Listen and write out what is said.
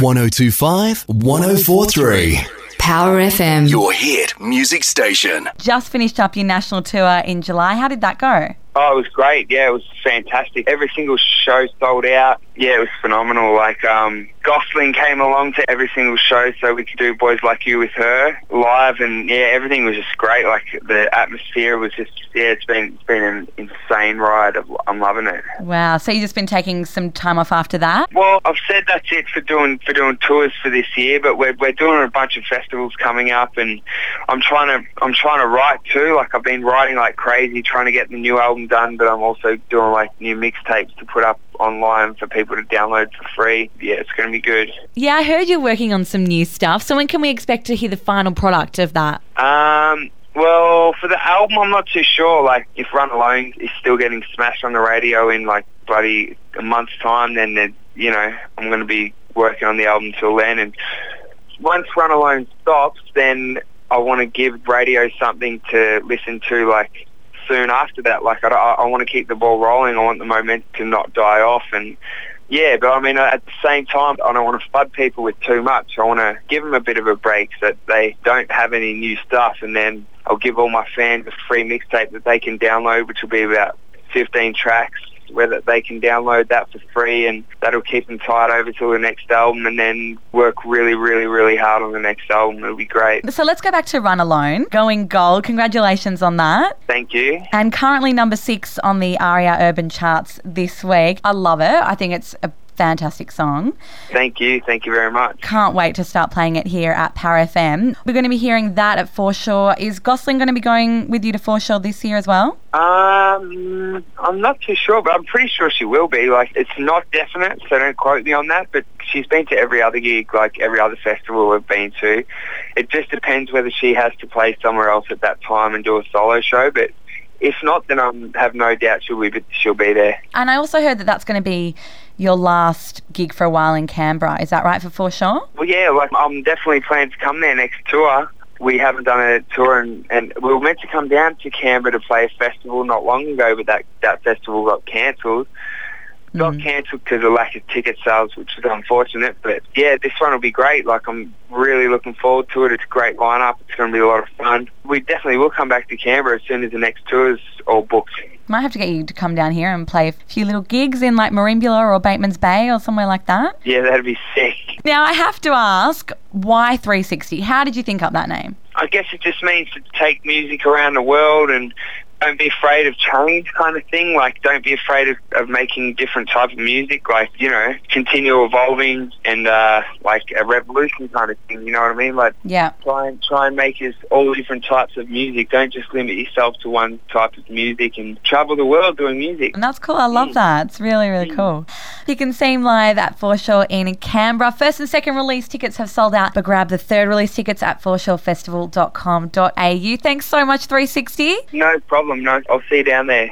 1025 1043. Power FM. Your hit music station. Just finished up your national tour in July. How did that go? Oh, it was great. Yeah, it was fantastic. Every single show sold out. Yeah, it was phenomenal. Like, um, Gossling came along to every single show so we could do Boys Like You with her live and yeah, everything was just great. Like the atmosphere was just, yeah, it's been, it's been an insane ride. I'm loving it. Wow. So you've just been taking some time off after that? Well, I've said that's it for doing, for doing tours for this year, but we're, we're doing a bunch of festivals coming up and I'm trying to, I'm trying to write too. Like I've been writing like crazy, trying to get the new album done, but I'm also doing like new mixtapes to put up online for people to download for free. Yeah, it's going to be good. Yeah, I heard you're working on some new stuff. So when can we expect to hear the final product of that? Um, well, for the album, I'm not too sure. Like, if Run Alone is still getting smashed on the radio in like bloody a month's time, then, then you know I'm going to be working on the album till then. And once Run Alone stops, then I want to give radio something to listen to, like soon after that. Like I, I want to keep the ball rolling. I want the momentum to not die off. And yeah, but I mean, uh, at the same time, I don't want to flood people with too much. I want to give them a bit of a break so that they don't have any new stuff. And then I'll give all my fans a free mixtape that they can download, which will be about 15 tracks where they can download that for free and that'll keep them tied over till the next album and then work really, really, really hard on the next album. It'll be great. So let's go back to Run Alone, going gold. Congratulations on that. Thank you. And currently number six on the ARIA Urban charts this week. I love it. I think it's a fantastic song. Thank you. Thank you very much. Can't wait to start playing it here at Power FM. We're going to be hearing that at Foreshore. Is Gossling going to be going with you to Foreshore this year as well? Um, I'm not too sure, but I'm pretty sure she will be. Like, it's not definite, so don't quote me on that, but she's been to every other gig, like every other festival we've been to. It just depends whether she has to play somewhere else at that time and do a solo show, but if not, then I have no doubt she'll be she'll be there. And I also heard that that's going to be your last gig for a while in Canberra. Is that right for Foreshore? Well, yeah, I'm definitely planning to come there next tour. We haven't done a tour, and, and we were meant to come down to Canberra to play a festival not long ago, but that that festival got cancelled got mm. cancelled because of lack of ticket sales, which is unfortunate. But yeah, this one will be great. Like I'm really looking forward to it. It's a great lineup. It's going to be a lot of fun. We definitely will come back to Canberra as soon as the next tour is all booked. Might have to get you to come down here and play a few little gigs in like Merimbula or Bateman's Bay or somewhere like that. Yeah, that'd be sick. Now I have to ask, why 360? How did you think up that name? I guess it just means to take music around the world and don't be afraid of change kind of thing. Like, don't be afraid of, of making different type of music. Like, you know, continue evolving and uh, like a revolution kind of thing. You know what I mean? Like, yeah. Try and try and make us all different types of music. Don't just limit yourself to one type of music and travel the world doing music. And that's cool. I love mm. that. It's really really mm. cool. You can see him live at Foreshore in Canberra. First and second release tickets have sold out, but grab the third release tickets at foreshorefestival.com.au. Thanks so much, 360. No problem. No, I'll see you down there.